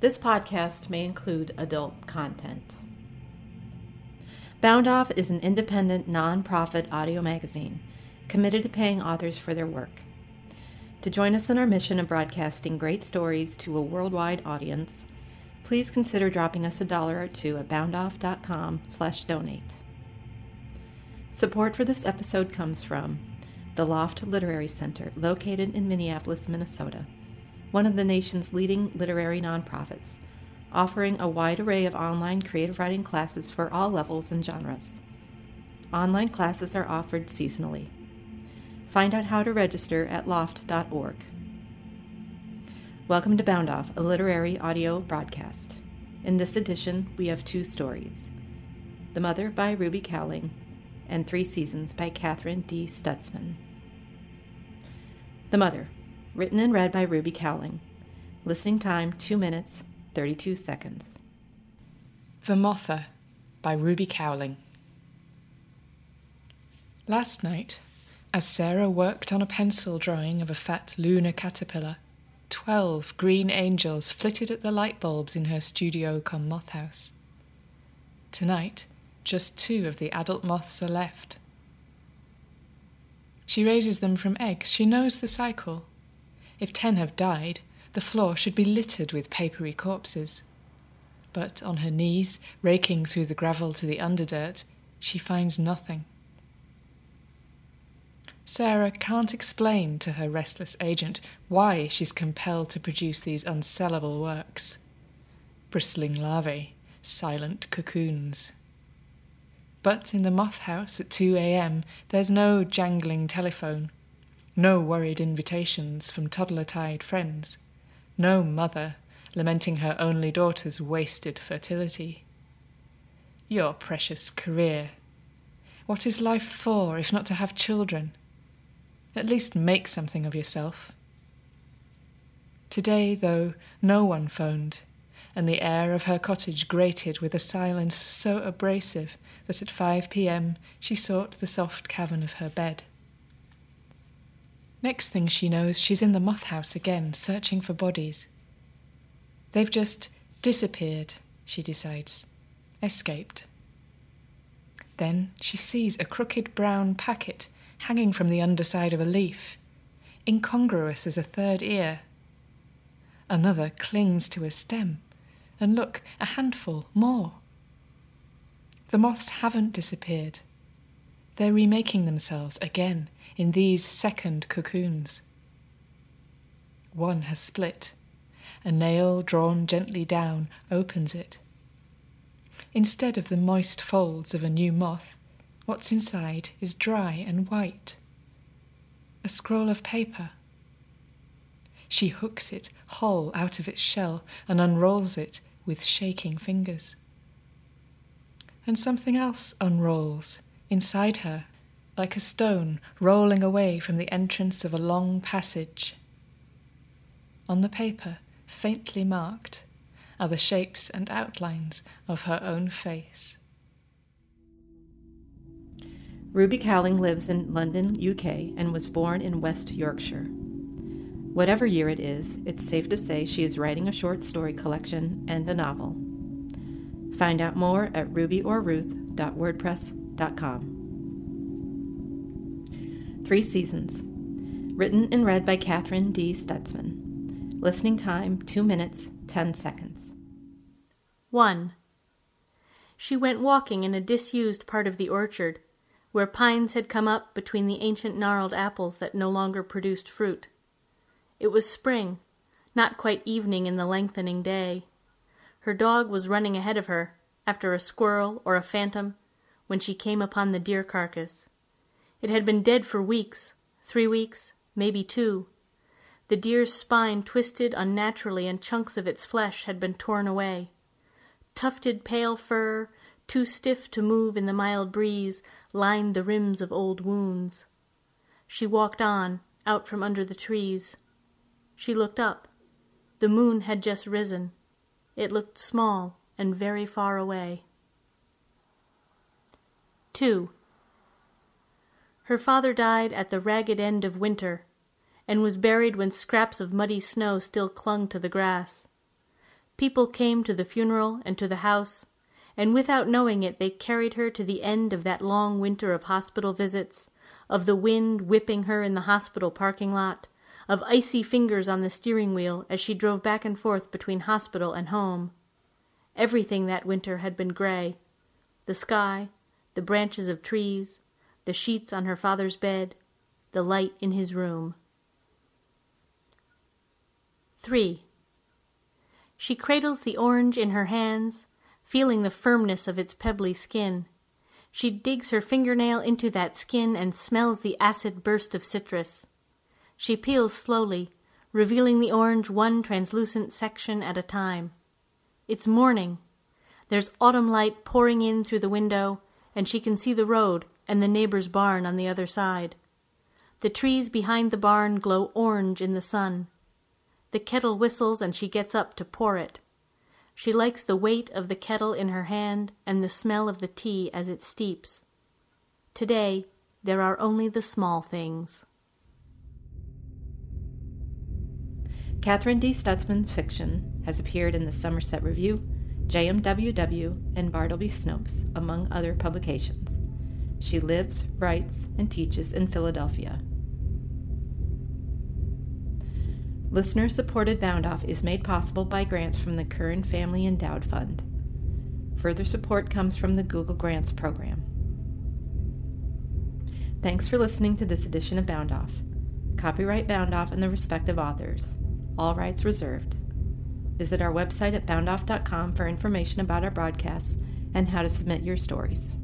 This podcast may include adult content. Bound Off is an independent, non-profit audio magazine committed to paying authors for their work. To join us in our mission of broadcasting great stories to a worldwide audience, please consider dropping us a dollar or two at boundoff.com/donate. Support for this episode comes from the Loft Literary Center, located in Minneapolis, Minnesota, one of the nation's leading literary nonprofits, offering a wide array of online creative writing classes for all levels and genres. Online classes are offered seasonally. Find out how to register at loft.org. Welcome to Bound Off, a literary audio broadcast. In this edition, we have two stories The Mother by Ruby Cowling and Three Seasons by Katherine D. Stutzman. The Mother, written and read by Ruby Cowling. Listening time 2 minutes 32 seconds. The Mother by Ruby Cowling. Last night, as Sarah worked on a pencil drawing of a fat lunar caterpillar, twelve green angels flitted at the light bulbs in her studio come moth house. Tonight, just two of the adult moths are left. She raises them from eggs. She knows the cycle. If ten have died, the floor should be littered with papery corpses. But on her knees, raking through the gravel to the underdirt, she finds nothing. Sarah can't explain to her restless agent why she's compelled to produce these unsellable works. Bristling larvae, silent cocoons. But in the moth house at 2 a.m., there's no jangling telephone, no worried invitations from toddler tired friends, no mother lamenting her only daughter's wasted fertility. Your precious career. What is life for if not to have children? At least make something of yourself. Today, though, no one phoned, and the air of her cottage grated with a silence so abrasive that at 5 p.m. she sought the soft cavern of her bed. Next thing she knows, she's in the moth house again, searching for bodies. They've just disappeared, she decides, escaped. Then she sees a crooked brown packet hanging from the underside of a leaf, incongruous as a third ear. Another clings to a stem, and look, a handful more. The moths haven't disappeared. They're remaking themselves again in these second cocoons. One has split. A nail drawn gently down opens it. Instead of the moist folds of a new moth, what's inside is dry and white. A scroll of paper. She hooks it whole out of its shell and unrolls it with shaking fingers and something else unrolls inside her, like a stone rolling away from the entrance of a long passage. On the paper, faintly marked, are the shapes and outlines of her own face. Ruby Cowling lives in London, UK, and was born in West Yorkshire. Whatever year it is, it's safe to say she is writing a short story collection and a novel. Find out more at rubyorruth.wordpress.com. Three Seasons. Written and read by Katherine D. Stutzman. Listening time 2 minutes 10 seconds. 1. She went walking in a disused part of the orchard, where pines had come up between the ancient gnarled apples that no longer produced fruit. It was spring, not quite evening in the lengthening day. Her dog was running ahead of her, after a squirrel or a phantom, when she came upon the deer carcass. It had been dead for weeks, three weeks, maybe two. The deer's spine twisted unnaturally, and chunks of its flesh had been torn away. Tufted pale fur, too stiff to move in the mild breeze, lined the rims of old wounds. She walked on, out from under the trees. She looked up. The moon had just risen. It looked small and very far away. 2. Her father died at the ragged end of winter, and was buried when scraps of muddy snow still clung to the grass. People came to the funeral and to the house, and without knowing it, they carried her to the end of that long winter of hospital visits, of the wind whipping her in the hospital parking lot, of icy fingers on the steering wheel as she drove back and forth between hospital and home. Everything that winter had been gray the sky, the branches of trees, the sheets on her father's bed, the light in his room. 3. She cradles the orange in her hands, feeling the firmness of its pebbly skin. She digs her fingernail into that skin and smells the acid burst of citrus. She peels slowly, revealing the orange one translucent section at a time. It's morning. There's autumn light pouring in through the window, and she can see the road and the neighbor's barn on the other side. The trees behind the barn glow orange in the sun. The kettle whistles and she gets up to pour it. She likes the weight of the kettle in her hand and the smell of the tea as it steeps. Today, there are only the small things. Katherine D. Stutzman's fiction has appeared in the Somerset Review, JMWW, and Bartleby Snopes, among other publications. She lives, writes, and teaches in Philadelphia. Listener supported Bound Off is made possible by grants from the Curran Family Endowed Fund. Further support comes from the Google Grants Program. Thanks for listening to this edition of Bound Off. Copyright Bound Off and the respective authors all rights reserved. Visit our website at boundoff.com for information about our broadcasts and how to submit your stories.